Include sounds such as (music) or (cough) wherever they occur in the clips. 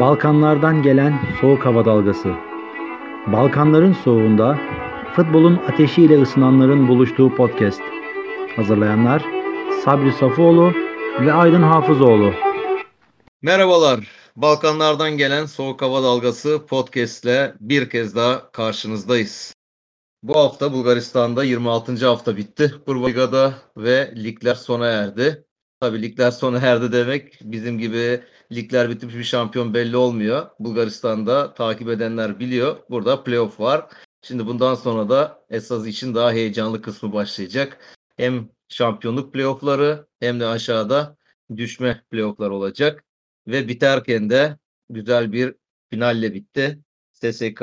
Balkanlardan gelen soğuk hava dalgası. Balkanların soğuğunda futbolun ateşiyle ısınanların buluştuğu podcast. Hazırlayanlar Sabri Safoğlu ve Aydın Hafızoğlu. Merhabalar. Balkanlardan gelen Soğuk Hava Dalgası podcastle bir kez daha karşınızdayız. Bu hafta Bulgaristan'da 26. hafta bitti. Kurva ve ligler sona erdi. Tabii ligler sona erdi demek bizim gibi ligler bitmiş bir şampiyon belli olmuyor. Bulgaristan'da takip edenler biliyor. Burada playoff var. Şimdi bundan sonra da esas için daha heyecanlı kısmı başlayacak. Hem şampiyonluk playoffları hem de aşağıda düşme playofflar olacak. Ve biterken de güzel bir finalle bitti. SSK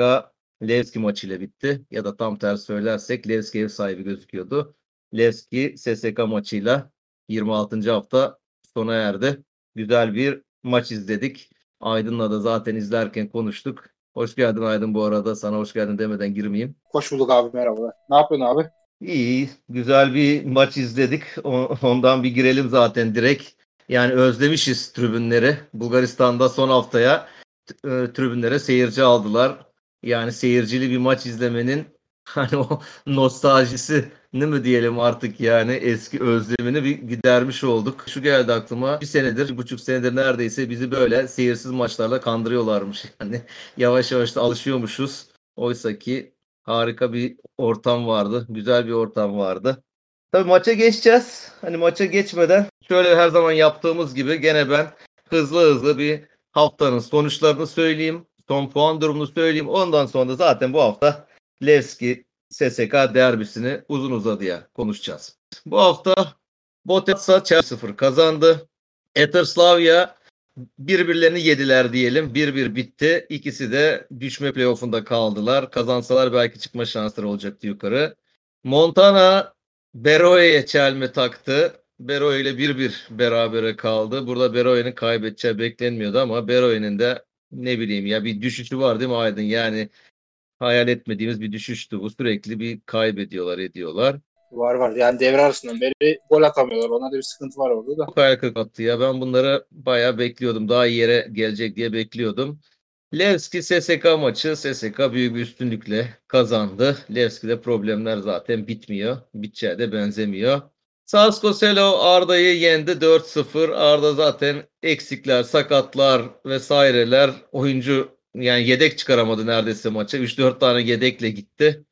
Levski maçıyla bitti. Ya da tam tersi söylersek Levski ev sahibi gözüküyordu. Levski SSK maçıyla 26. hafta sona erdi. Güzel bir maç izledik. Aydın'la da zaten izlerken konuştuk. Hoş geldin Aydın bu arada. Sana hoş geldin demeden girmeyeyim. Hoş bulduk abi merhaba. Ne yapıyorsun abi? İyi, güzel bir maç izledik. Ondan bir girelim zaten direkt. Yani özlemişiz tribünleri. Bulgaristan'da son haftaya e, tribünlere seyirci aldılar. Yani seyircili bir maç izlemenin (laughs) hani o nostaljisi ne mi diyelim artık yani eski özlemini bir gidermiş olduk. Şu geldi aklıma bir senedir, bir buçuk senedir neredeyse bizi böyle seyirsiz maçlarla kandırıyorlarmış. (laughs) Yani yavaş yavaş da alışıyormuşuz. Oysa ki harika bir ortam vardı. Güzel bir ortam vardı. Tabii maça geçeceğiz. Hani maça geçmeden şöyle her zaman yaptığımız gibi gene ben hızlı hızlı bir haftanın sonuçlarını söyleyeyim. Son puan durumunu söyleyeyim. Ondan sonra da zaten bu hafta Levski SSK derbisini uzun uzadıya konuşacağız. Bu hafta Botetsa Chelsea 0 kazandı. Eterslavia birbirlerini yediler diyelim. 1-1 bitti. İkisi de düşme playoff'unda kaldılar. Kazansalar belki çıkma şansları olacaktı yukarı. Montana Beroe'ye çelme taktı. Beroe ile 1-1 berabere kaldı. Burada Beroe'nin kaybedeceği beklenmiyordu ama Beroe'nin de ne bileyim ya bir düşüşü var değil mi Aydın? Yani hayal etmediğimiz bir düşüştü bu. Sürekli bir kaybediyorlar, ediyorlar. Var var. Yani devre arasından beri gol atamıyorlar. Ona da bir sıkıntı var orada da. Çok hayal kırıklığı ya. Ben bunları bayağı bekliyordum. Daha iyi yere gelecek diye bekliyordum. Levski SSK maçı SSK büyük bir üstünlükle kazandı. Levski'de problemler zaten bitmiyor. Biteceğe de benzemiyor. Sasko Selo Arda'yı yendi 4-0. Arda zaten eksikler, sakatlar vesaireler oyuncu yani yedek çıkaramadı neredeyse maça. 3-4 tane yedekle gitti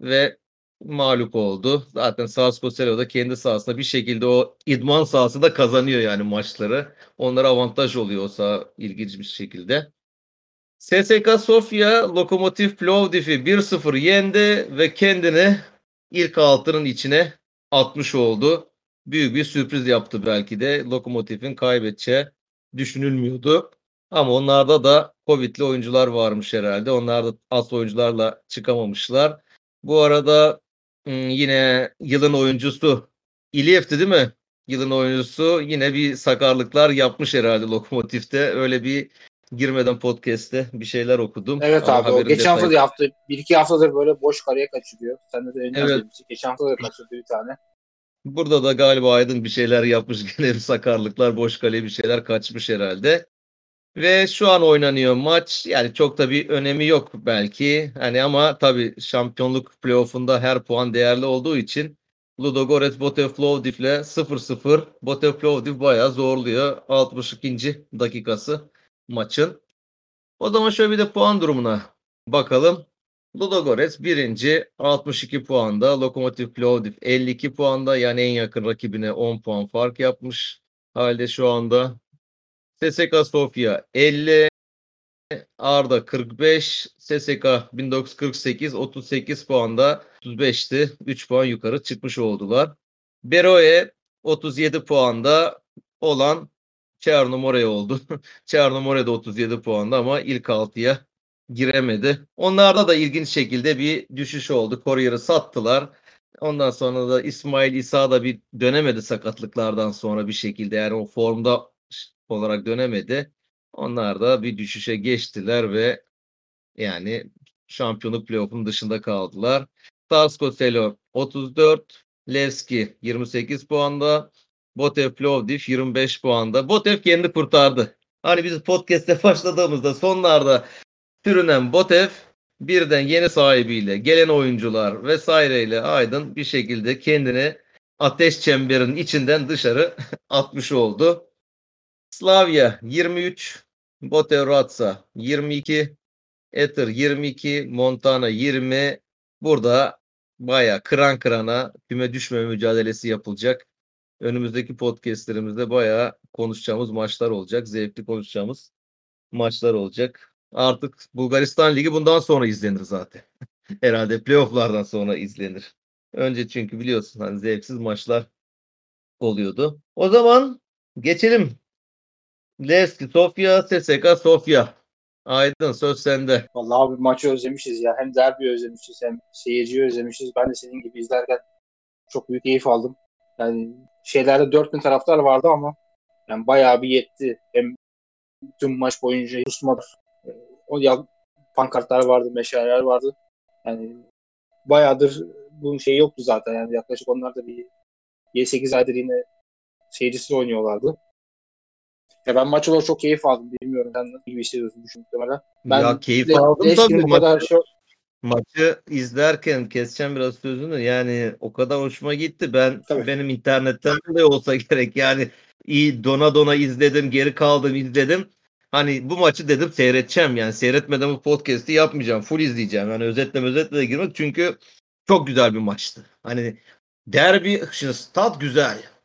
ve mağlup oldu. Zaten Selo da kendi sahasında bir şekilde o idman sahasında kazanıyor yani maçları. Onlara avantaj oluyor o saha ilginç bir şekilde. SSK Sofia Lokomotiv Plovdiv'i 1-0 yendi ve kendini ilk altının içine atmış oldu. Büyük bir sürpriz yaptı belki de. Lokomotiv'in kaybedeceği düşünülmüyordu. Ama onlarda da Covid'li oyuncular varmış herhalde. Onlar da az oyuncularla çıkamamışlar. Bu arada yine yılın oyuncusu İliyev'ti değil mi? Yılın oyuncusu yine bir sakarlıklar yapmış herhalde Lokomotiv'te. Öyle bir girmeden podcast'te bir şeyler okudum. Evet Ama abi o geçen hafta da yaptı. Bir iki haftadır böyle boş kareye kaçırıyor. Sen de öğreniyorsun Evet. Geçen hafta da kaçırdı bir tane. Burada da galiba Aydın bir şeyler yapmış. (laughs) Gene bir sakarlıklar, boş kaleye bir şeyler kaçmış herhalde. Ve şu an oynanıyor maç. Yani çok da bir önemi yok belki. Hani ama tabii şampiyonluk playoff'unda her puan değerli olduğu için Ludogorets Botev Plovdiv'le 0-0. Botev Plovdiv bayağı zorluyor. 62. dakikası maçın. O zaman şöyle bir de puan durumuna bakalım. Ludogorets birinci 62 puanda. Lokomotiv Plovdiv 52 puanda. Yani en yakın rakibine 10 puan fark yapmış halde şu anda. SSK Sofia 50, Arda 45, SSK 1948 38 puanda 35'ti. 3 puan yukarı çıkmış oldular. Beroe 37 puanda olan Çernomore oldu. (laughs) Çernomore de 37 puanda ama ilk 6'ya giremedi. Onlarda da ilginç şekilde bir düşüş oldu. Courier'ı sattılar. Ondan sonra da İsmail İsa da bir dönemedi sakatlıklardan sonra bir şekilde. Yani o formda olarak dönemedi. Onlar da bir düşüşe geçtiler ve yani şampiyonluk playoff'un dışında kaldılar. Tarsko Selo 34, Levski 28 puanda, Botev Plovdiv 25 puanda. Botev kendi kurtardı Hani biz podcast'e başladığımızda sonlarda sürünen Botev birden yeni sahibiyle, gelen oyuncular vesaireyle Aydın bir şekilde kendini ateş çemberinin içinden dışarı (laughs) atmış oldu. Slavia 23, Botev Ratsa 22, Ether 22, Montana 20. Burada baya kıran kırana küme düşmeme mücadelesi yapılacak. Önümüzdeki podcastlerimizde baya konuşacağımız maçlar olacak. Zevkli konuşacağımız maçlar olacak. Artık Bulgaristan Ligi bundan sonra izlenir zaten. (laughs) Herhalde playofflardan sonra izlenir. Önce çünkü biliyorsun hani zevksiz maçlar oluyordu. O zaman geçelim. Levski Sofya, SSK Sofya. Aydın söz sende. Vallahi abi maçı özlemişiz ya. Hem derbi özlemişiz hem seyirciyi özlemişiz. Ben de senin gibi izlerken çok büyük keyif aldım. Yani şeylerde 4000 taraftar vardı ama yani bayağı bir yetti. Hem tüm maç boyunca susmadı. O ya pankartlar vardı, meşaleler vardı. Yani bayağıdır bunun şeyi yoktu zaten. Yani yaklaşık onlar da bir 7-8 aydır yine seyircisiz oynuyorlardı. Ya ben maç olarak çok keyif aldım. Bilmiyorum sen nasıl gibi hissediyorsun muhtemelen. Ben ya keyif Le- aldım tabii. bu kadar şey, maçı izlerken keseceğim biraz sözünü. Yani o kadar hoşuma gitti. Ben Tabii. benim internetten de olsa (laughs) gerek. Yani iyi dona dona izledim, geri kaldım izledim. Hani bu maçı dedim seyredeceğim yani seyretmeden bu podcast'i yapmayacağım. Full izleyeceğim. Yani özetle özetle de girmek çünkü çok güzel bir maçtı. Hani derbi şimdi stat güzel.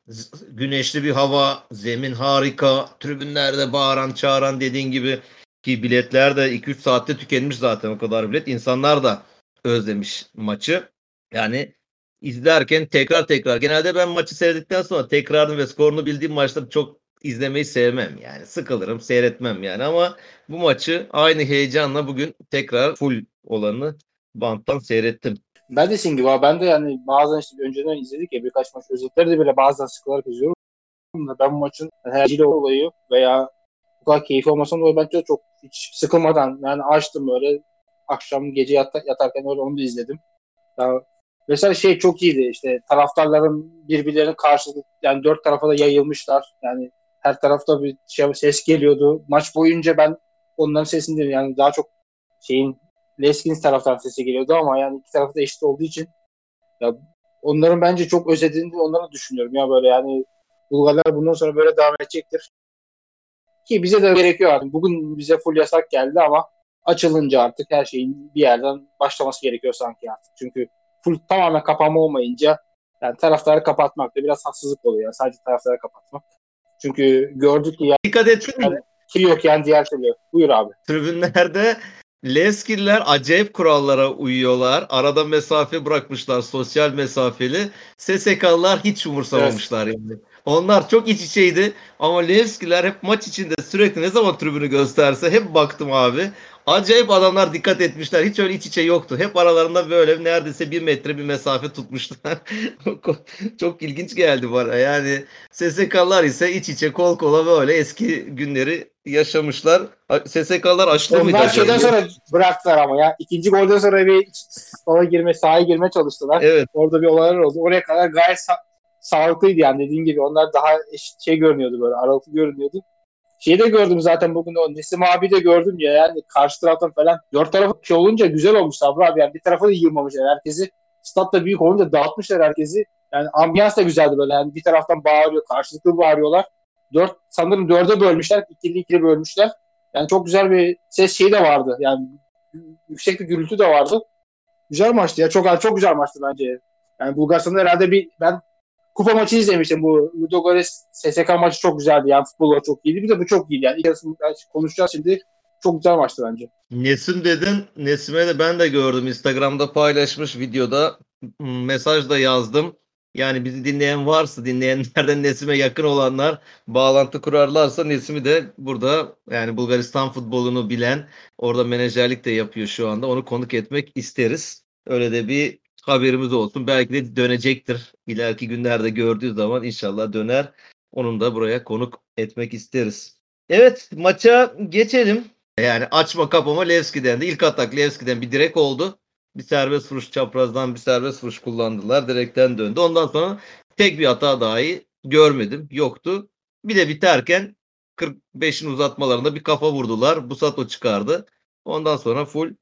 Güneşli bir hava, zemin harika, tribünlerde bağıran çağıran dediğin gibi ki biletler de 2-3 saatte tükenmiş zaten o kadar bilet. İnsanlar da özlemiş maçı. Yani izlerken tekrar tekrar genelde ben maçı seyrettikten sonra tekrarını ve skorunu bildiğim maçları çok izlemeyi sevmem yani. Sıkılırım, seyretmem yani ama bu maçı aynı heyecanla bugün tekrar full olanı banttan seyrettim. Ben de senin gibi abi. Ben de yani bazen işte önceden izledik ya birkaç maç özetleri de bile bazen sıkılarak izliyorum. Ben bu maçın herciyle olayı veya bu kadar keyif olmasından dolayı bence çok hiç sıkılmadan yani açtım böyle akşam gece yat- yatarken öyle onu da izledim. Ya, mesela şey çok iyiydi işte taraftarların birbirlerinin karşılık yani dört tarafa da yayılmışlar. Yani her tarafta bir şey, ses geliyordu. Maç boyunca ben onların sesini. Yani daha çok şeyin Leskins taraftan sesi geliyordu ama yani iki tarafta eşit olduğu için ya onların bence çok özlediğini onları düşünüyorum ya böyle yani Bulgarlar bundan sonra böyle devam edecektir. Ki bize de gerekiyor artık. Bugün bize full yasak geldi ama açılınca artık her şeyin bir yerden başlaması gerekiyor sanki artık. Çünkü full tamamen kapanma olmayınca yani taraftarı kapatmak da biraz haksızlık oluyor. Yani sadece taraftarı kapatmak. Çünkü gördük ki ya Dikkat ettin mi? ki yok yani diğer türlü. Buyur abi. Tribünlerde Leskiller acayip kurallara uyuyorlar. Arada mesafe bırakmışlar, sosyal mesafeli. SSK'lılar hiç umursamamışlar yani. Onlar çok iç içeydi ama Levskiler hep maç içinde sürekli ne zaman tribünü gösterse hep baktım abi. Acayip adamlar dikkat etmişler. Hiç öyle iç içe yoktu. Hep aralarında böyle neredeyse bir metre bir mesafe tutmuşlar. (laughs) çok ilginç geldi bana. Yani SSK'lar ise iç içe kol kola böyle eski günleri yaşamışlar. SSK'lar açlı mıydı Onlar şeyden sonra bıraktılar ama ya. ikinci golden sonra bir sola girme, sahaya girme çalıştılar. Evet. Orada bir olaylar oldu. Oraya kadar gayet sa- sağlıklıydı yani dediğin gibi. Onlar daha eşit şey görünüyordu böyle aralıklı görünüyordu. Şeyi de gördüm zaten bugün o Nesim abi de gördüm ya yani karşı taraftan falan dört tarafı şey olunca güzel olmuş Sabri abi yani bir tarafa da yığmamışlar herkesi. Stat da büyük olunca dağıtmışlar herkesi. Yani ambiyans da güzeldi böyle yani bir taraftan bağırıyor karşılıklı bağırıyorlar. Dört, sanırım dörde bölmüşler ikili ikili bölmüşler. Yani çok güzel bir ses şeyi de vardı. Yani yüksek bir gürültü de vardı. Güzel maçtı ya. Çok çok güzel maçtı bence. Yani Bulgaristan'da herhalde bir ben kupa maçı izlemiştim. Bu Ludogorets SSK maçı çok güzeldi. Yani futbolu çok iyiydi. Bir de bu çok iyiydi. Yani ilk yarısını konuşacağız şimdi. Çok güzel maçtı bence. Nesim dedin. Nesim'e de ben de gördüm. Instagram'da paylaşmış videoda. Mesaj da yazdım. Yani bizi dinleyen varsa dinleyenlerden Nesim'e yakın olanlar bağlantı kurarlarsa Nesim'i de burada yani Bulgaristan futbolunu bilen orada menajerlik de yapıyor şu anda. Onu konuk etmek isteriz. Öyle de bir haberimiz olsun. Belki de dönecektir. İleriki günlerde gördüğü zaman inşallah döner. Onun da buraya konuk etmek isteriz. Evet maça geçelim. Yani açma kapama Levski'den de ilk atak Levski'den bir direk oldu. Bir serbest vuruş çaprazdan bir serbest vuruş kullandılar. Direkten döndü. Ondan sonra tek bir hata dahi görmedim. Yoktu. Bir de biterken 45'in uzatmalarında bir kafa vurdular. Busato çıkardı. Ondan sonra full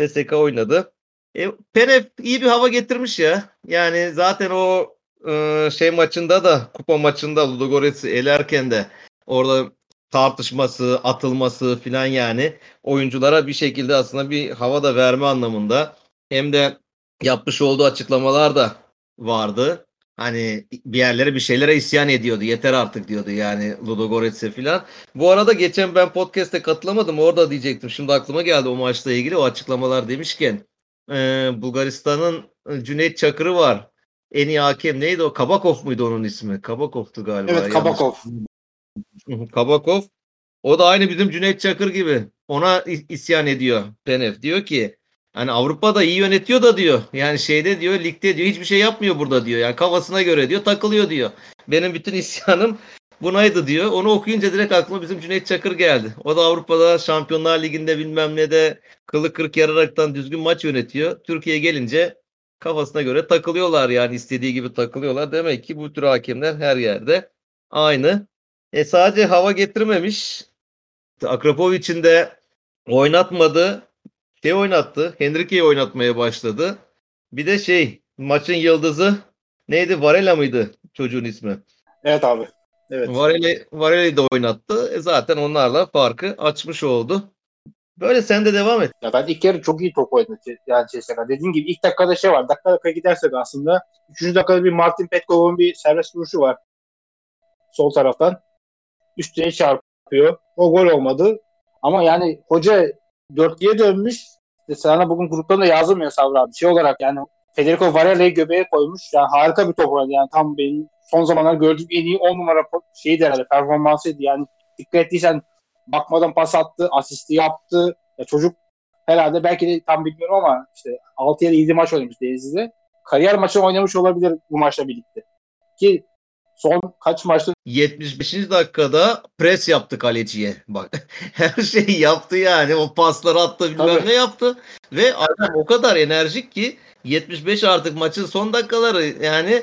SSK oynadı. E, Penev iyi bir hava getirmiş ya. Yani zaten o e, şey maçında da kupa maçında Ludogorets'i elerken de orada tartışması, atılması filan yani oyunculara bir şekilde aslında bir hava da verme anlamında hem de yapmış olduğu açıklamalar da vardı. Hani bir yerlere bir şeylere isyan ediyordu. Yeter artık diyordu yani Ludogorets'e filan. Bu arada geçen ben podcast'e katılamadım. Orada diyecektim. Şimdi aklıma geldi o maçla ilgili o açıklamalar demişken. Ee, Bulgaristan'ın Cüneyt Çakır'ı var. En iyi hakem neydi o? Kabakov muydu onun ismi? Kabakov'tu galiba. Evet Kabakov. Kabakov. O da aynı bizim Cüneyt Çakır gibi. Ona isyan ediyor Penev. Diyor ki hani Avrupa'da iyi yönetiyor da diyor. Yani şeyde diyor ligde diyor hiçbir şey yapmıyor burada diyor. Yani kafasına göre diyor takılıyor diyor. Benim bütün isyanım bunaydı diyor. Onu okuyunca direkt aklıma bizim Cüneyt Çakır geldi. O da Avrupa'da Şampiyonlar Ligi'nde bilmem ne de kılı kırk yararaktan düzgün maç yönetiyor. Türkiye'ye gelince kafasına göre takılıyorlar yani istediği gibi takılıyorlar. Demek ki bu tür hakemler her yerde aynı. E sadece hava getirmemiş. Akrapovic'in de oynatmadı. Şey oynattı. Henrique'yi oynatmaya başladı. Bir de şey maçın yıldızı neydi? Varela mıydı çocuğun ismi? Evet abi. Evet. Varela, Varela'yı da oynattı. E zaten onlarla farkı açmış oldu. Böyle sen de devam et. Ya ben ilk yarı çok iyi top oynadı. Yani CSK. Dediğim gibi ilk dakikada şey var. Dakika dakika gidersek aslında. Üçüncü dakikada bir Martin Petkov'un bir serbest vuruşu var. Sol taraftan. Üstüne çarpıyor. O gol olmadı. Ama yani hoca 4'ye dönmüş. İşte sana bugün gruptan da yazılmıyor Sabri abi. Şey olarak yani Federico Varela'yı göbeğe koymuş. Yani harika bir top oynadı. Yani tam benim son zamanlar gördüğüm en iyi 10 numara şeydi herhalde performansıydı. Yani dikkat ettiysen bakmadan pas attı, asisti yaptı. Ya çocuk herhalde belki de tam bilmiyorum ama işte 6 ya da 7 maç oynamış Denizli'de. Kariyer maçı oynamış olabilir bu maçla birlikte. Ki son kaç maçta 75. dakikada pres yaptı kaleciye. Bak (laughs) her şeyi yaptı yani. O pasları attı bilmem Tabii. ne yaptı. Ve adam o kadar enerjik ki 75 artık maçın son dakikaları yani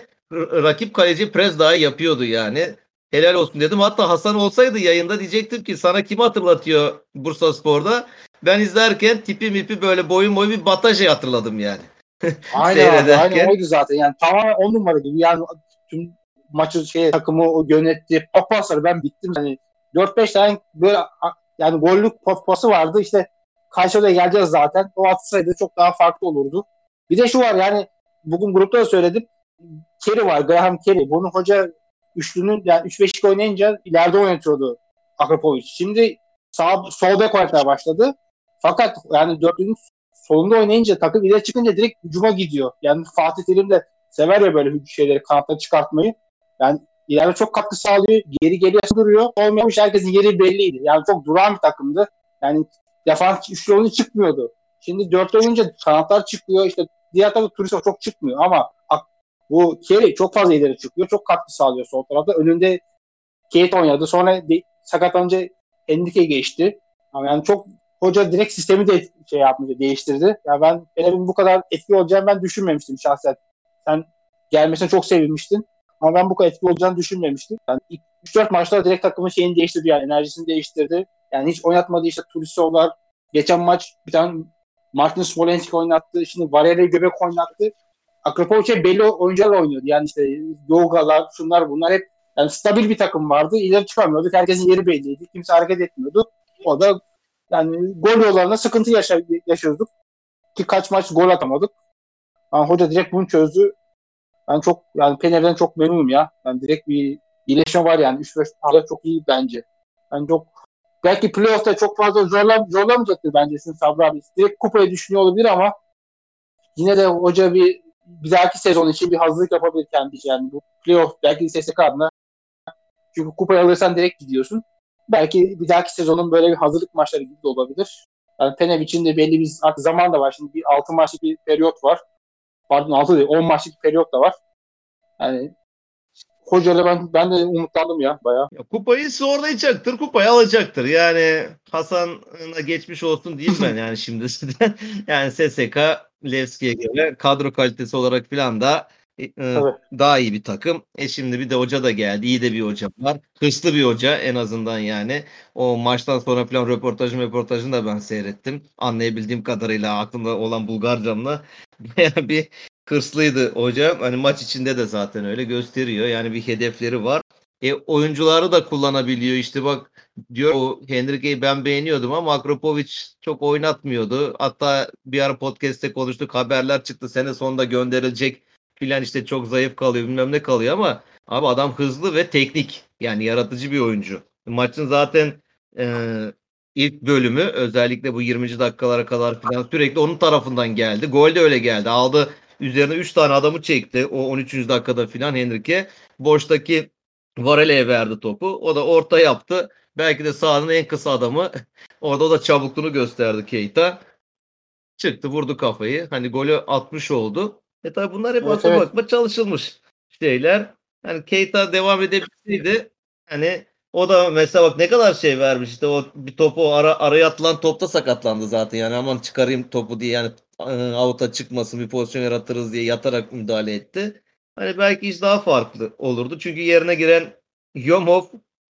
rakip kaleci pres daha yapıyordu yani. Helal olsun dedim. Hatta Hasan olsaydı yayında diyecektim ki sana kimi hatırlatıyor Bursa Spor'da? Ben izlerken tipi mipi böyle boyun boyu bir Bataje hatırladım yani. (laughs) Aynen abi, aynen oydu zaten. Yani tamamen on numara gibi. Yani tüm maçı şey takımı o yönetti. Top pasları ben bittim. Yani 4-5 tane böyle yani gollük pas- pası vardı. İşte karşıya geleceğiz zaten. O atsaydı çok daha farklı olurdu. Bir de şu var yani bugün grupta da söyledim. Kerry var. Graham Kerry. Bunu hoca üçlünün yani 3-5'lik oynayınca ileride oynatıyordu Akrapovic. Şimdi sağ sol bek oynatmaya başladı. Fakat yani dörtlünün solunda oynayınca takım ileri çıkınca direkt hücuma gidiyor. Yani Fatih Terim de sever ya böyle şeyleri kanatları çıkartmayı. Yani ileride çok katkı sağlıyor. Geri geriye duruyor. Olmamış herkesin yeri belliydi. Yani çok duran bir takımdı. Yani defans üçlü oyunu çıkmıyordu. Şimdi dörtlü olunca kanatlar çıkıyor. İşte diğer tarafta Turistov çok çıkmıyor ama bu Kerry çok fazla ileri çıkıyor. Çok katkı sağlıyor sol tarafta. Önünde Kate oynadı. Sonra de, sakatlanınca Enrique geçti. Yani çok hoca direkt sistemi de şey yapmıştı, değiştirdi. Ya ben Fener'in bu kadar etkili olacağını ben düşünmemiştim şahsen. Sen gelmesine çok sevinmiştin. Ama ben bu kadar etkili olacağını düşünmemiştim. Yani ilk 3-4 maçta direkt takımın şeyini değiştirdi yani enerjisini değiştirdi. Yani hiç oynatmadı işte Turisovlar. Geçen maç bir tane Martin Smolenski oynattı. Şimdi Varela'yı göbek oynattı. Akrapovic'e belli oyuncularla oynuyordu. Yani işte Yogalar, şunlar bunlar hep yani stabil bir takım vardı. İleri çıkamıyorduk. Herkesin yeri belliydi. Kimse hareket etmiyordu. O da yani gol yollarında sıkıntı yaşa yaşıyorduk. Ki kaç maç gol atamadık. Yani hoca direkt bunu çözdü. Ben çok yani Pener'den çok memnunum ya. Yani direkt bir iyileşme var yani. 3-5 hafta çok iyi bence. Ben çok belki playoff'ta çok fazla zorlam zorlamayacaktır bence sizin Sabri abi. Direkt kupayı düşünüyor olabilir ama yine de hoca bir bir dahaki sezon için bir hazırlık yapabilir kendi için. Yani bu playoff belki SSK adına çünkü kupayı alırsan direkt gidiyorsun. Belki bir dahaki sezonun böyle bir hazırlık maçları gibi de olabilir. Yani Penev için de belli bir zaman da var. Şimdi bir 6 maçlık bir periyot var. Pardon 6 değil 10 maçlık bir periyot da var. Yani hocayla ben ben de umutlandım ya bayağı. Ya kupayı zorlayacaktır, kupayı alacaktır. Yani Hasan'a geçmiş olsun diyeyim ben yani şimdi. (laughs) Yani SSK Levski'ye göre kadro kalitesi olarak filan da e, daha iyi bir takım. E şimdi bir de hoca da geldi. İyi de bir hoca var. Hırslı bir hoca en azından yani. O maçtan sonra falan röportajın röportajını da ben seyrettim. Anlayabildiğim kadarıyla aklımda olan Bulgarcamla (laughs) bir hırslıydı hoca. Hani maç içinde de zaten öyle gösteriyor. Yani bir hedefleri var. E, oyuncuları da kullanabiliyor. İşte bak diyor o Henrique'yi ben beğeniyordum ama Akropovic çok oynatmıyordu. Hatta bir ara podcast'te konuştuk. Haberler çıktı. Sene sonunda gönderilecek filan işte çok zayıf kalıyor bilmem ne kalıyor ama abi adam hızlı ve teknik. Yani yaratıcı bir oyuncu. Maçın zaten e, ilk bölümü özellikle bu 20. dakikalara kadar filan sürekli onun tarafından geldi. Gol de öyle geldi. Aldı üzerine 3 tane adamı çekti o 13. dakikada filan Henrique. Boştaki Varele'ye verdi topu. O da orta yaptı. Belki de sahanın en kısa adamı. (laughs) Orada da çabukluğunu gösterdi Keita. Çıktı vurdu kafayı. Hani golü atmış oldu. E tabi bunlar hep evet, evet. bakma çalışılmış şeyler. Hani Keita devam edebilseydi hani o da mesela bak ne kadar şey vermiş işte o bir topu ara, araya atılan topta sakatlandı zaten yani aman çıkarayım topu diye yani avuta çıkmasın bir pozisyon yaratırız diye yatarak müdahale etti. Hani belki iş daha farklı olurdu. Çünkü yerine giren Yomov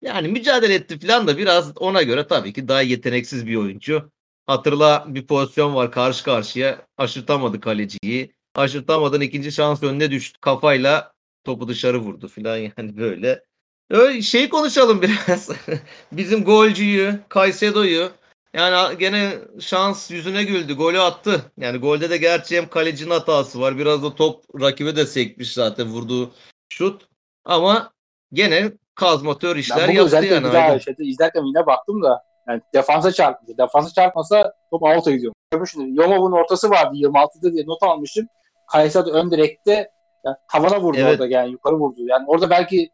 yani mücadele etti falan da biraz ona göre tabii ki daha yeteneksiz bir oyuncu. Hatırla bir pozisyon var karşı karşıya. Aşırtamadı kaleciyi. Aşırtamadın ikinci şans önüne düştü. Kafayla topu dışarı vurdu falan yani böyle. Öyle şey konuşalım biraz. (laughs) Bizim golcüyü, Kaysedo'yu yani gene şans yüzüne güldü. Golü attı. Yani golde de gerçi hem kalecinin hatası var. Biraz da top rakibe de sekmiş zaten vurduğu şut. Ama gene kazmatör işler yaptı yani. Güzel şeyde, izlerken yine baktım da yani defansa çarptı. Defansa çarpmasa top out'a gidiyor. Şimdi Yomov'un ortası vardı 26'da diye not almışım. Kayseri ön direkte yani tavana vurdu evet. orada yani yukarı vurdu. Yani orada belki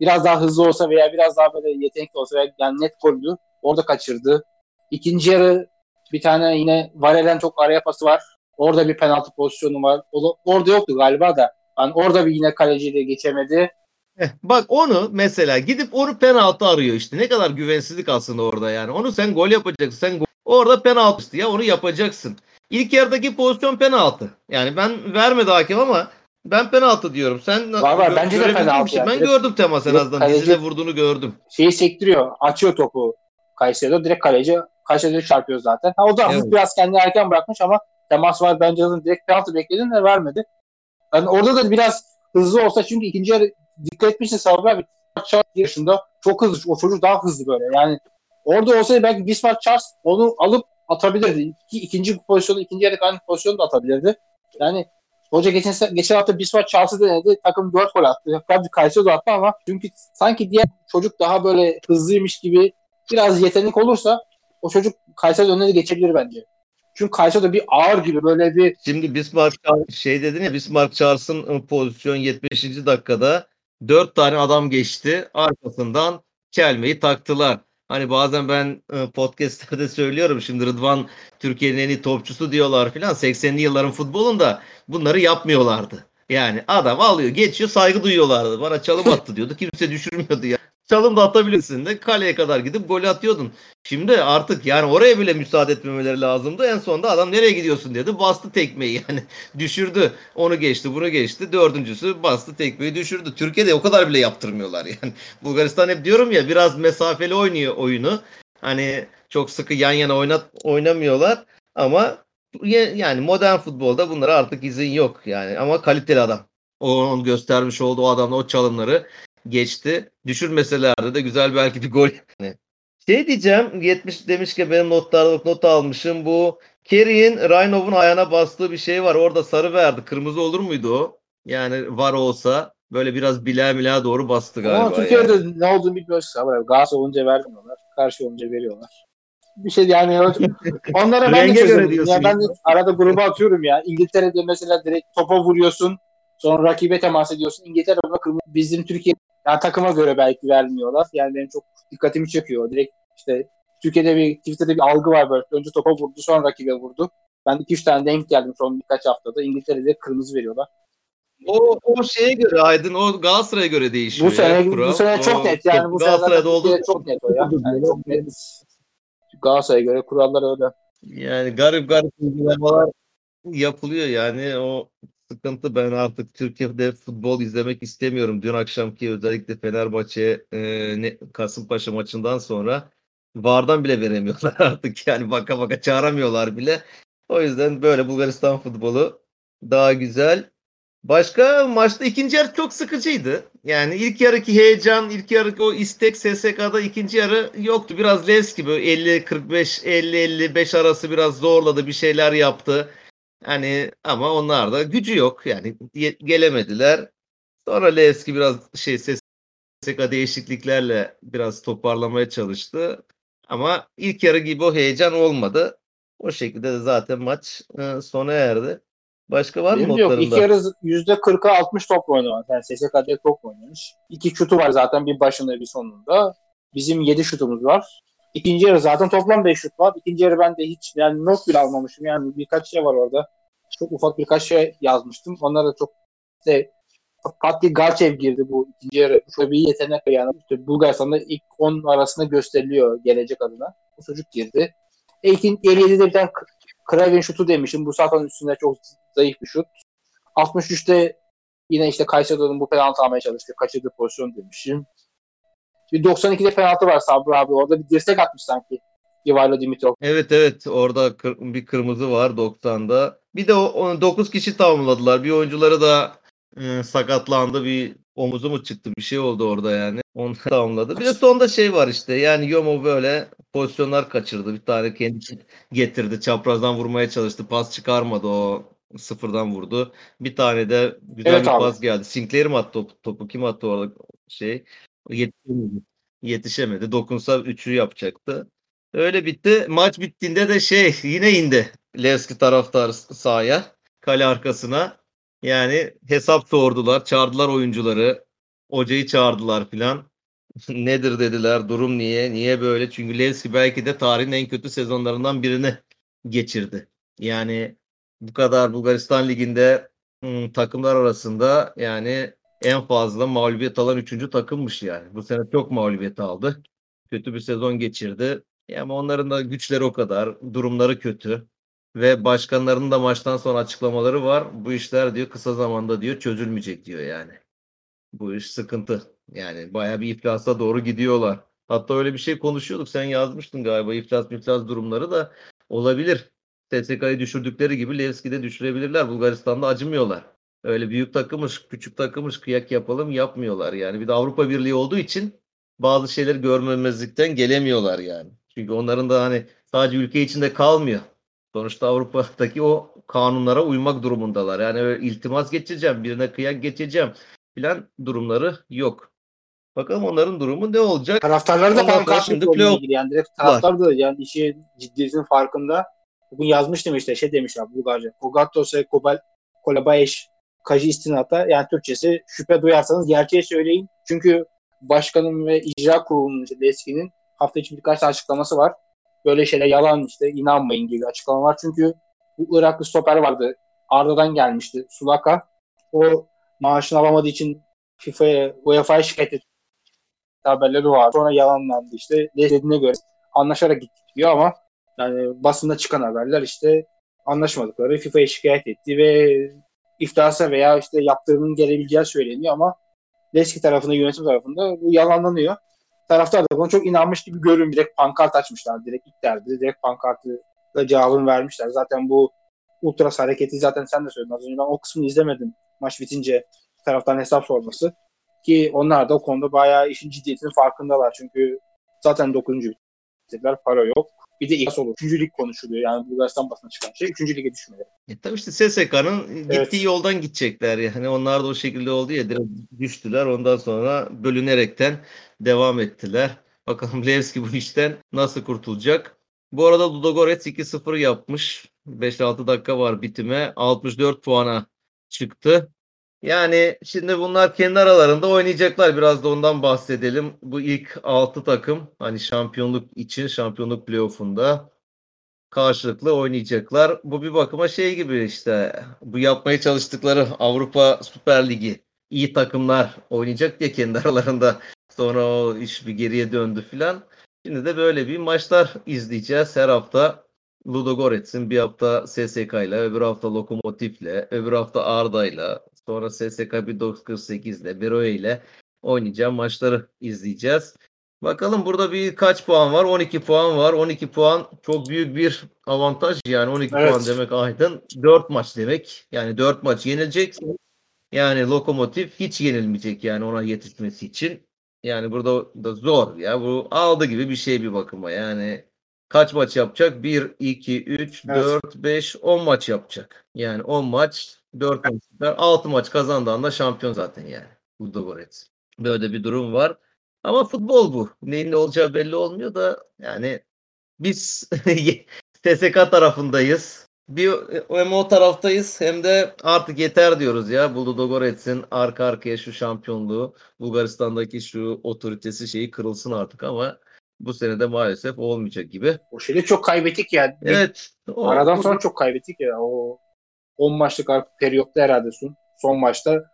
biraz daha hızlı olsa veya biraz daha böyle yetenekli olsa veya yani net goldü. Orada kaçırdı. İkinci yarı bir tane yine Varelen çok araya pası var. Orada bir penaltı pozisyonu var. Orada yoktu galiba da. Yani orada bir yine kaleciyle geçemedi. Eh, bak onu mesela gidip onu penaltı arıyor işte. Ne kadar güvensizlik aslında orada yani. Onu sen gol yapacaksın. Sen gol... Orada penaltı ya onu yapacaksın. İlk yarıdaki pozisyon penaltı. Yani ben vermedi hakem ama ben penaltı diyorum. Sen var var bence de penaltı. Şey. Yani. Ben gördüm temas en azından. Dizine vurduğunu gördüm. Şeyi sektiriyor. Açıyor topu Kayseri'de. Direkt kaleci Kayseri'de çarpıyor zaten. Ha, o da evet. biraz kendini erken bırakmış ama temas var. Bence direkt penaltı bekledin de vermedi. Yani orada da biraz hızlı olsa çünkü ikinci yarı dikkat etmişsin Sabri abi. yaşında çok hızlı. O çocuk daha hızlı böyle. Yani orada olsaydı belki Bismarck Charles onu alıp atabilirdi. İki, ikinci pozisyonu, ikinci yarı aynı pozisyonu da atabilirdi. Yani Hoca geçen, geçen hafta Bismarck Charles'ı denedi. Takım 4 gol attı. Tabii Kayseri attı ama çünkü sanki diğer çocuk daha böyle hızlıymış gibi biraz yetenek olursa o çocuk Kayseri önüne de geçebilir bence. Çünkü Kayseri bir ağır gibi böyle bir... Şimdi Bismarck şey dedin ya Bismarck Charles'ın pozisyon 75. dakikada 4 tane adam geçti. Arkasından kelmeyi taktılar. Hani bazen ben e, podcastlerde (laughs) söylüyorum şimdi Rıdvan Türkiye'nin en iyi topçusu diyorlar filan. 80'li yılların futbolunda bunları yapmıyorlardı. Yani adam alıyor geçiyor saygı duyuyorlardı. Bana çalım attı diyordu. Kimse düşürmüyordu ya. Çalım da atabilirsin de kaleye kadar gidip gol atıyordun. Şimdi artık yani oraya bile müsaade etmemeleri lazımdı. En sonunda adam nereye gidiyorsun dedi. Bastı tekmeyi yani. (laughs) Düşürdü. Onu geçti bunu geçti. Dördüncüsü bastı tekmeyi düşürdü. Türkiye'de o kadar bile yaptırmıyorlar yani. (laughs) Bulgaristan hep diyorum ya biraz mesafeli oynuyor oyunu. Hani çok sıkı yan yana oynat oynamıyorlar. Ama yani modern futbolda bunlara artık izin yok yani. Ama kaliteli adam. Onun göstermiş olduğu o adamla o çalımları geçti. Düşürmeselerdi de güzel belki bir gol. Yani şey diyeceğim 70 demiş ki benim notlarda not almışım. Bu Kerry'in Raynov'un ayağına bastığı bir şey var. Orada sarı verdi. Kırmızı olur muydu o? Yani var olsa böyle biraz bileğe bileğe doğru bastı galiba. Ama Türkiye'de yani. ne olduğunu bilmiyoruz. Gaz olunca vermiyorlar. Karşı olunca veriyorlar. Bir şey yani (laughs) onlara ben de çözüm. Ya ben de arada gruba atıyorum ya. İngiltere'de mesela direkt topa vuruyorsun. Sonra rakibe temas ediyorsun. İngiltere kırmızı. Bizim Türkiye yani takıma göre belki vermiyorlar. Yani benim çok dikkatimi çekiyor. Direkt işte Türkiye'de bir Twitter'da bir algı var böyle. Önce topa vurdu sonra rakibe vurdu. Ben 2-3 tane denk geldim son birkaç haftada. İngiltere'de kırmızı veriyorlar. O, o şeye göre Aydın o Galatasaray'a göre değişiyor. Bu sene, ya, bu sene çok net yani bu Galatasaray'da oldu. Çok net o ya. Yani çok net. Galatasaray'a göre kurallar öyle. Yani garip garip uygulamalar yapılıyor yani o sıkıntı. Ben artık Türkiye'de futbol izlemek istemiyorum. Dün akşamki özellikle Fenerbahçe e, Kasımpaşa maçından sonra VAR'dan bile veremiyorlar (laughs) artık. Yani baka baka çağıramıyorlar bile. O yüzden böyle Bulgaristan futbolu daha güzel. Başka maçta ikinci yarı çok sıkıcıydı. Yani ilk yarıki heyecan, ilk yarıki o istek SSK'da ikinci yarı yoktu. Biraz Levski böyle 50-45, 50-55 arası biraz zorladı, bir şeyler yaptı. Hani ama onlar da gücü yok. Yani gelemediler. Sonra Levski biraz şey SSK değişikliklerle biraz toparlamaya çalıştı. Ama ilk yarı gibi o heyecan olmadı. O şekilde de zaten maç sona erdi. Başka var Benim mı yok. İlk yarı %40'a 60 top oynamış. Yani SSK'da top oynamış. İki şutu var zaten bir başında bir sonunda. Bizim 7 şutumuz var. İkinci yarı zaten toplam 5 şut var. İkinci yarı ben de hiç yani not bile almamışım. Yani birkaç şey var orada. Çok ufak birkaç şey yazmıştım. Onlar da çok işte Fatih Garçev girdi bu ikinci yarı. Şöyle bir yetenek yani. İşte Bulgaristan'da ilk 10 arasında gösteriliyor gelecek adına. Bu çocuk girdi. E, ikinci, 57'de bir tane Kraven şutu demişim. Bu zaten üstünde çok zayıf bir şut. 63'te yine işte Kayseri'nin bu penaltı almaya çalıştı. Kaçırdığı pozisyon demişim. Bir 92'de penaltı var Sabri abi. Orada bir dirsek atmış sanki. Ivailo Dimitrov. Evet evet orada kır, bir kırmızı var 90'da. Bir de o, 9 kişi tamamladılar. Bir oyuncuları da e, sakatlandı. Bir omuzu mu çıktı bir şey oldu orada yani. Onu (laughs) tamamladı. Bir de sonda şey var işte yani Yomo böyle pozisyonlar kaçırdı. Bir tane kendi getirdi. Çaprazdan vurmaya çalıştı. Pas çıkarmadı o sıfırdan vurdu. Bir tane de güzel Evet bir abi. pas geldi. Sinclair mi attı topu? topu? Kim attı orada şey? Yetişemedi. Yetişemedi. Dokunsa üçü yapacaktı. Öyle bitti. Maç bittiğinde de şey yine indi. Levski taraftar sahaya. Kale arkasına. Yani hesap sordular. Çağırdılar oyuncuları. Hocayı çağırdılar filan. (laughs) Nedir dediler. Durum niye? Niye böyle? Çünkü Levski belki de tarihin en kötü sezonlarından birini geçirdi. Yani bu kadar Bulgaristan Ligi'nde ım, takımlar arasında yani en fazla mağlubiyet alan 3. takımmış yani. Bu sene çok mağlubiyet aldı. Kötü bir sezon geçirdi. Ya Ama onların da güçleri o kadar. Durumları kötü. Ve başkanlarının da maçtan sonra açıklamaları var. Bu işler diyor kısa zamanda diyor çözülmeyecek diyor yani. Bu iş sıkıntı. Yani baya bir iflasa doğru gidiyorlar. Hatta öyle bir şey konuşuyorduk. Sen yazmıştın galiba iflas iflas durumları da olabilir. TSK'yı düşürdükleri gibi Levski'de düşürebilirler. Bulgaristan'da acımıyorlar. Öyle büyük takımmış, küçük takımmış kıyak yapalım yapmıyorlar yani. Bir de Avrupa Birliği olduğu için bazı şeyleri görmemezlikten gelemiyorlar yani. Çünkü onların da hani sadece ülke içinde kalmıyor. Sonuçta Avrupa'daki o kanunlara uymak durumundalar. Yani öyle iltimas geçeceğim, birine kıyak geçeceğim filan durumları yok. Bakalım onların durumu ne olacak? Taraftarları da pankart şimdi playoff yani direkt taraftar da yani işi ciddiyetinin farkında. Bugün yazmıştım işte şey demişler Bulgarca. Kogatose Kobal Kolabayeş Kaji istinata yani Türkçesi şüphe duyarsanız gerçeği söyleyin. Çünkü başkanın ve icra kurulunun işte Leski'nin hafta içi birkaç tane açıklaması var. Böyle şeyler yalan işte inanmayın gibi açıklama var. Çünkü bu Iraklı stoper vardı. Arda'dan gelmişti. Sulaka. O maaşını alamadığı için FIFA'ya, UEFA'ya şikayet etti. Haberleri var. Sonra yalanlandı işte. Dediğine göre anlaşarak gittik diyor ama yani basında çıkan haberler işte anlaşmadıkları FIFA'ya şikayet etti ve iftasa veya işte yaptırımın gelebileceği söyleniyor ama Leski tarafında, yönetim tarafında bu yalanlanıyor. Taraftar da buna çok inanmış gibi görünüyor. Direkt pankart açmışlar. Direkt ilk derdi. Direkt pankartla cevabını vermişler. Zaten bu Ultras hareketi zaten sen de söyledin az önce. Ben o kısmını izlemedim. Maç bitince taraftan hesap sorması. Ki onlar da o konuda bayağı işin ciddiyetinin farkındalar. Çünkü zaten 9. bitirdiler. Para yok. Bir de ihlas olur. Üçüncü lig konuşuluyor. Yani Bulgaristan basına çıkan şey. Üçüncü lige düşmeleri. E tabii işte SSK'nın gittiği Evet. yoldan gidecekler yani. Onlar da o şekilde oldu ya direkt düştüler. Ondan sonra bölünerekten devam ettiler. Bakalım Levski bu işten nasıl kurtulacak? Bu arada Ludogorets 2-0 yapmış. 5-6 dakika var bitime. 64 puana çıktı. Yani şimdi bunlar kendi aralarında oynayacaklar. Biraz da ondan bahsedelim. Bu ilk 6 takım hani şampiyonluk için şampiyonluk playoff'unda karşılıklı oynayacaklar. Bu bir bakıma şey gibi işte bu yapmaya çalıştıkları Avrupa Süper Ligi iyi takımlar oynayacak diye kendi (laughs) aralarında sonra o iş bir geriye döndü filan. Şimdi de böyle bir maçlar izleyeceğiz her hafta. Ludogorets'in bir hafta SSK ile, öbür hafta Lokomotif'le, öbür hafta Arda'yla, sonra SSK 1948 ile, Beroe ile oynayacağım maçları izleyeceğiz. Bakalım burada bir kaç puan var? 12 puan var. 12 puan çok büyük bir avantaj yani 12 Evet. puan demek Aydın 4 maç demek. Yani 4 maç yenilecek. Yani Lokomotif hiç yenilmeyecek yani ona yetişmesi için. Yani burada da zor ya. Bu aldı gibi bir şey bir bakıma. Yani kaç maç yapacak? 1, 2, 3, Evet. 4, 5, 10 maç yapacak. Yani 10 maç, 4 maç, 6 maç kazandığı anda şampiyon zaten yani. Ludogorets. Böyle bir durum var. Ama futbol bu. Neyin ne olacağı belli olmuyor da yani biz (laughs) TSK tarafındayız. Bir hem o taraftayız hem de artık yeter diyoruz ya. Bu Ludogorets'in arka arkaya şu şampiyonluğu, Bulgaristan'daki şu otoritesi şeyi kırılsın artık ama bu sene de maalesef olmayacak gibi. O şeyde çok kaybettik. Bir Evet. o- Aradan sonra çok kaybettik ya. O 10 maçlık periyotta herhalde son, son maçta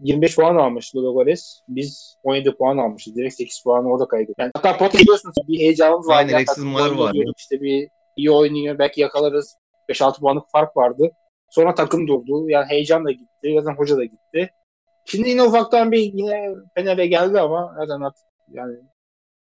25 puan almıştı Ludogorets. Biz 17 puan almışız. Direkt 8 puan orada kaybettik. Yani hatta pot biliyorsunuz bir heyecanımız vardı. Aynen, takım vardı. oynuyor, İşte bir iyi oynuyor. Belki yakalarız. 5-6 puanlık fark vardı. Sonra takım durdu. Yani heyecan da gitti. Zaten hoca da gitti. Şimdi yine ufaktan bir yine Fener'e geldi ama zaten artık yani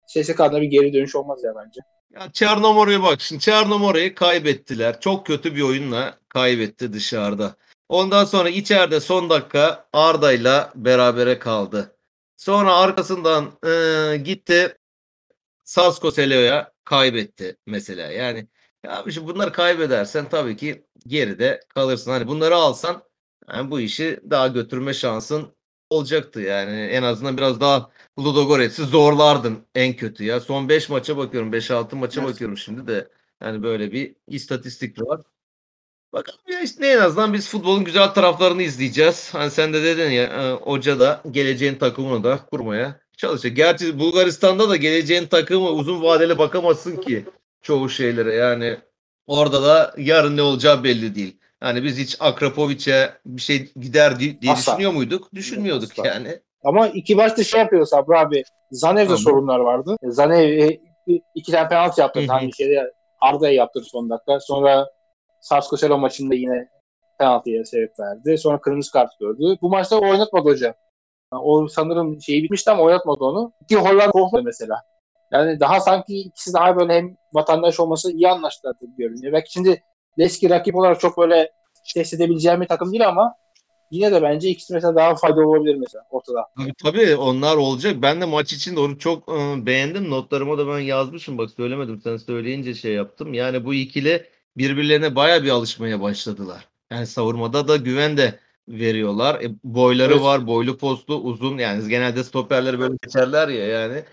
SSK'da bir geri dönüş olmaz ya bence. Ya Çernomor'a bak şimdi Çernomor'u kaybettiler. Çok kötü bir oyunla kaybetti dışarıda. Ondan sonra içeride son dakika Arda'yla berabere kaldı. Sonra arkasından e, gitti Sasko Seleo'ya kaybetti mesela. Yani ya şimdi bunları kaybedersen tabii ki geride kalırsın. Hani bunları alsan yani bu işi daha götürme şansın olacaktı yani. En azından biraz daha Ludogorets'i zorlardın en kötü ya. Son 5 maça bakıyorum. 5-6 maça Evet. bakıyorum şimdi de. Yani böyle bir istatistik var. Bakalım ya işte en azından biz futbolun güzel taraflarını izleyeceğiz. Hani sen de dedin ya e, hoca da geleceğin takımını da kurmaya çalışacak. Gerçi Bulgaristan'da da geleceğin takımı uzun vadeli bakamazsın ki çoğu şeylere. Yani orada da yarın ne olacağı belli değil. Yani biz hiç Akrapovic'e bir şey gider di- diye Asla. düşünüyor muyduk? Düşünmüyorduk Asla. yani. Ama iki başta şey yapıyor Sabri abi. Zanev'de Tamam. sorunlar vardı. Zanev e, iki tane penaltı yaptı. Hı hı. Hani şeyde Arda'ya yaptırdı son dakika. Sonra Sarsko Selo maçında yine penaltıya sebep verdi. Sonra kırmızı kart gördü. Bu maçta oynatmadı hoca. Yani O sanırım şeyi bitmişti ama oynatmadı onu. Ki Hollanda korkmadı mesela. Yani daha sanki ikisi daha böyle hem vatandaş olması iyi anlaştılar gibi görünüyor. Belki şimdi Leski rakip olarak çok böyle test edebileceğim bir takım değil ama yine de bence ikisi mesela daha faydalı olabilir mesela ortada. Tabii, tabii onlar olacak. Ben de maç için onu çok e, beğendim. Notlarıma da ben yazmışım. Bak söylemedim. Sen söyleyince şey yaptım. Yani bu ikili birbirlerine baya bir alışmaya başladılar. Yani savurmada da güven de veriyorlar. E, boyları Evet. var. Boylu postlu uzun. Yani genelde stoperleri böyle geçerler ya yani.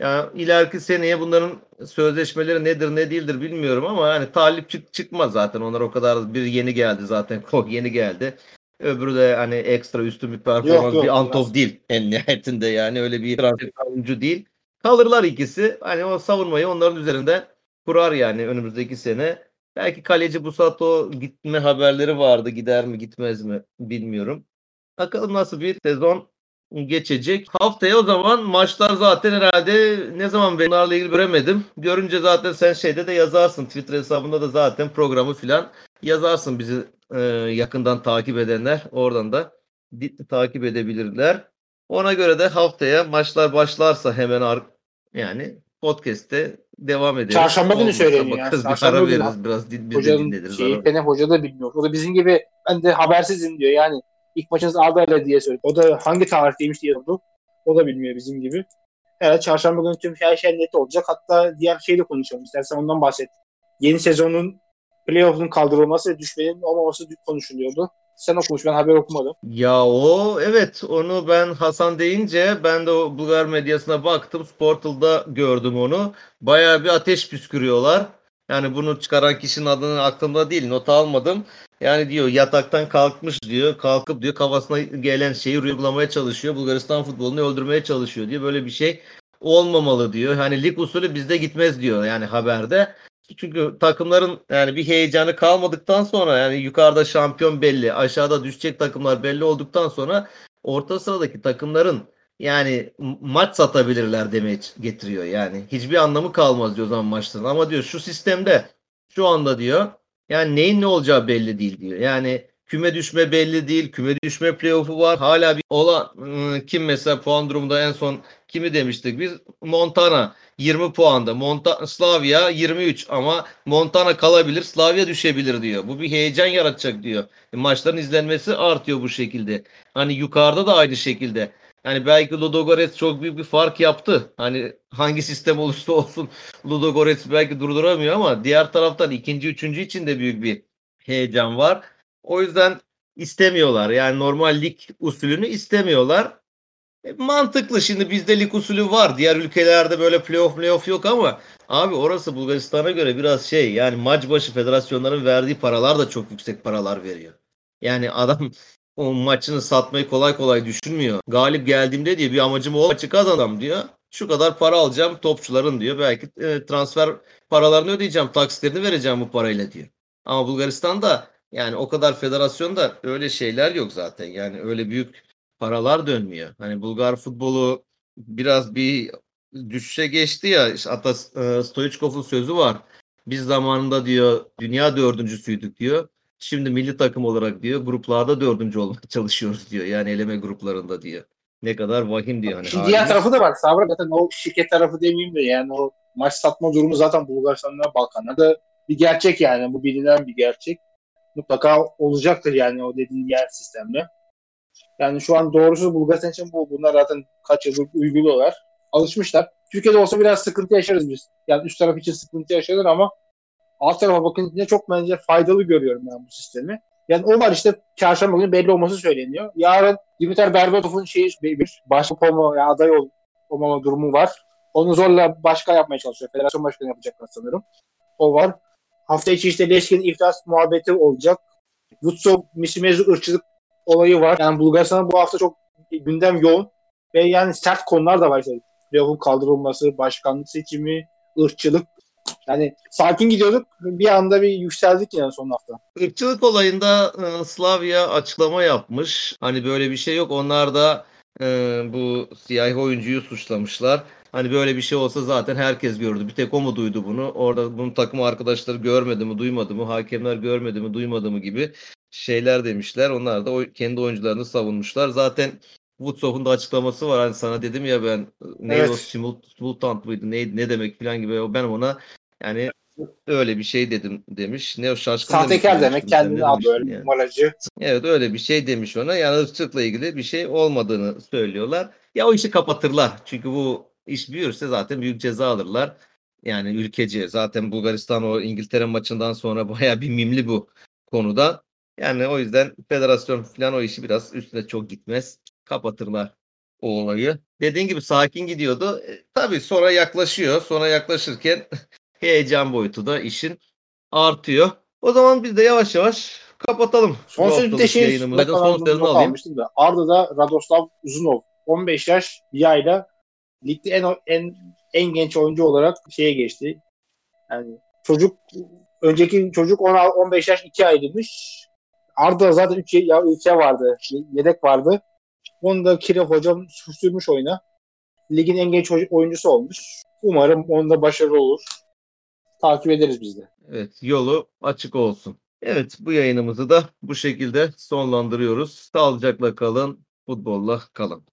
Ya ileriki seneye bunların sözleşmeleri nedir ne değildir bilmiyorum ama hani talip çık çıkmaz zaten. Onlar o kadar bir yeni geldi zaten. Çok (laughs) yeni geldi. Öbürü de hani ekstra üstün bir performans yok, bir Antov değil en nihayetinde yani öyle bir transfer oyuncu değil. Kalırlar ikisi. Hani o savunmayı onların üzerinde kurar yani önümüzdeki sene. Belki kaleci Busato gitme haberleri vardı. Gider mi gitmez mi bilmiyorum. Bakalım nasıl bir sezon geçecek. Haftaya o zaman maçlar zaten herhalde ne zaman ben bunlarla ilgili göremedim. Görünce zaten sen şeyde de yazarsın. Twitter hesabında da zaten programı filan yazarsın bizi e, yakından takip edenler. Oradan da takip edebilirler. Ona göre de haftaya maçlar başlarsa hemen ar- yani podcast'te devam ederiz. Çarşamba günü söyleniyor yani. bakarız, bir Çarşamba ara veririz biraz din- Hocanın dinleniriz. şeyi hoca da bilmiyor. O da bizim gibi ben de habersizim diyor. Yani ilk maçınız Arda'yla diye söyledi. O da hangi tarihteymiş diye sordu. O da bilmiyor bizim gibi. Evet çarşamba günü tüm her şey net olacak. Hatta diğer şeyi de konuşalım. İstersen ondan bahset. Yeni sezonun playoff'un kaldırılması ve düşmenin olmaması konuşuluyordu. Sen okumuş ben haber okumadım. Ya o evet onu ben Hasan deyince ben de o Bulgar medyasına baktım. Sportal'da gördüm onu. Bayağı bir ateş püskürüyorlar. Yani bunu çıkaran kişinin adını aklımda değil. Not almadım. Yani diyor yataktan kalkmış diyor. Kalkıp diyor kafasına gelen şeyi uygulamaya çalışıyor. Bulgaristan futbolunu öldürmeye çalışıyor diyor. Böyle bir şey olmamalı diyor. Hani lig usulü bizde gitmez diyor yani haberde. Çünkü takımların yani bir heyecanı kalmadıktan sonra yani yukarıda şampiyon belli, aşağıda düşecek takımlar belli olduktan sonra orta sıradaki takımların yani maç satabilirler demeye getiriyor yani. Hiçbir anlamı kalmaz diyor o zaman maçların. Ama diyor şu sistemde Şu anda diyor yani neyin ne olacağı belli değil diyor. Yani küme düşme belli değil. Küme düşme playoff'u var. Hala bir olan ıı, kim mesela puan durumunda en son kimi demiştik biz? Montana 20 puanda. Monta Slavia 23 ama Montana kalabilir, Slavia düşebilir diyor. Bu bir heyecan yaratacak diyor. E, maçların izlenmesi artıyor bu şekilde. Hani yukarıda da aynı şekilde. Yani belki Ludogorets çok büyük bir fark yaptı. Hani hangi sistem olursa olsun Ludogorets belki durduramıyor ama diğer taraftan ikinci, üçüncü için de büyük bir heyecan var. O yüzden istemiyorlar. Yani normal lig usulünü istemiyorlar. E, mantıklı şimdi bizde lig usulü var. Diğer ülkelerde böyle playoff playoff yok ama abi orası Bulgaristan'a göre biraz şey yani maç başı federasyonların verdiği paralar da çok yüksek paralar veriyor. Yani adam o maçını satmayı kolay kolay düşünmüyor. Galip geldiğimde diye bir amacım o maçı kazanam diyor. Şu kadar para alacağım topçuların diyor. Belki e, transfer paralarını ödeyeceğim, taksitlerini vereceğim bu parayla diyor. Ama Bulgaristan'da yani o kadar federasyonda öyle şeyler yok zaten. Yani öyle büyük paralar dönmüyor. Hani Bulgar futbolu biraz bir düşüşe geçti ya. Hatta e, Stoichkov'un sözü var. Biz zamanında diyor dünya dördüncüsüydük diyor. Şimdi milli takım olarak diyor gruplarda dördüncü olmaya çalışıyoruz diyor. Yani eleme gruplarında diyor. Ne kadar vahim diyor. Hani diğer halimiz. tarafı da var. Sabra zaten o şirket tarafı demeyeyim de yani o maç satma durumu zaten Bulgaristan'da Balkanlarda bir gerçek yani. Bu bilinen bir gerçek. Mutlaka olacaktır yani o dediğin yer sistemde. Yani şu an doğrusu Bulgaristan için bu. Bunlar zaten kaç yıldır uyguluyorlar. Alışmışlar. Türkiye'de olsa biraz sıkıntı yaşarız biz. Yani üst taraf için sıkıntı yaşanır ama alt tarafa bakınca çok bence faydalı görüyorum ben bu sistemi. Yani o var işte çarşamba günü belli olması söyleniyor. Yarın Dimitar Berbatov'un şeyi bir başkan olma ya aday ol, olmama durumu var. Onu zorla başkan yapmaya çalışıyor. Federasyon başkanı yapacaklar sanırım. O var. Hafta içi işte Leşkin iflas muhabbeti olacak. Vutsov Misimezu ırkçılık olayı var. Yani Bulgaristan'ın bu hafta çok gündem yoğun. Ve yani sert konular da var. İşte playoff'un kaldırılması, başkanlık seçimi, ırkçılık. Yani sakin gidiyorduk. Bir anda bir yükseldik yani son hafta. Irkçılık olayında e, Slavia açıklama yapmış. Hani böyle bir şey yok. Onlar da e, bu siyahi oyuncuyu suçlamışlar. Hani böyle bir şey olsa zaten herkes gördü. Bir tek o mu duydu bunu? Orada bunun takım arkadaşları görmedi mi, duymadı mı? Hakemler görmedi mi, duymadı mı gibi şeyler demişler. Onlar da kendi oyuncularını savunmuşlar. Zaten Woodsov'un da açıklaması var. Hani sana dedim ya ben neydi Evet. o simul- simultant mıydı? Ne, ne demek falan gibi. Ben ona yani öyle bir şey dedim demiş. Ne o şaşkın Sahtekar demek. Sen Kendini demiştin böyle yani? numaracı. Evet öyle bir şey demiş ona. Yani ırkçılıkla ilgili bir şey olmadığını söylüyorlar. Ya o işi kapatırlar. Çünkü bu iş büyürse zaten büyük ceza alırlar. Yani ülkece. Zaten Bulgaristan o İngiltere maçından sonra (laughs) bayağı bir mimli bu konuda. Yani o yüzden federasyon falan o işi biraz üstüne çok gitmez. Kapatırlar o olayı. Dediğin gibi sakin gidiyordu. E, tabii sonra yaklaşıyor. Sonra yaklaşırken (laughs) heyecan boyutu da işin artıyor. O zaman biz de yavaş yavaş kapatalım. Son sözü bir de şey son sözünü alayım. da. Arda'da Radoslav Uzunov 15 yaş bir ayda ligde en en en genç oyuncu olarak şeye geçti. Yani çocuk önceki çocuk 16 15 yaş 2 aylıymış. Arda zaten 3 ya ülke vardı. Yedek vardı. Onu da Kire hocam sürmüş oyuna. Ligin en genç oy- oyuncusu olmuş. Umarım onda başarılı olur. Takip ederiz biz de. Evet, yolu açık olsun. Evet, bu yayınımızı da bu şekilde sonlandırıyoruz. Sağlıcakla kalın, futbolla kalın.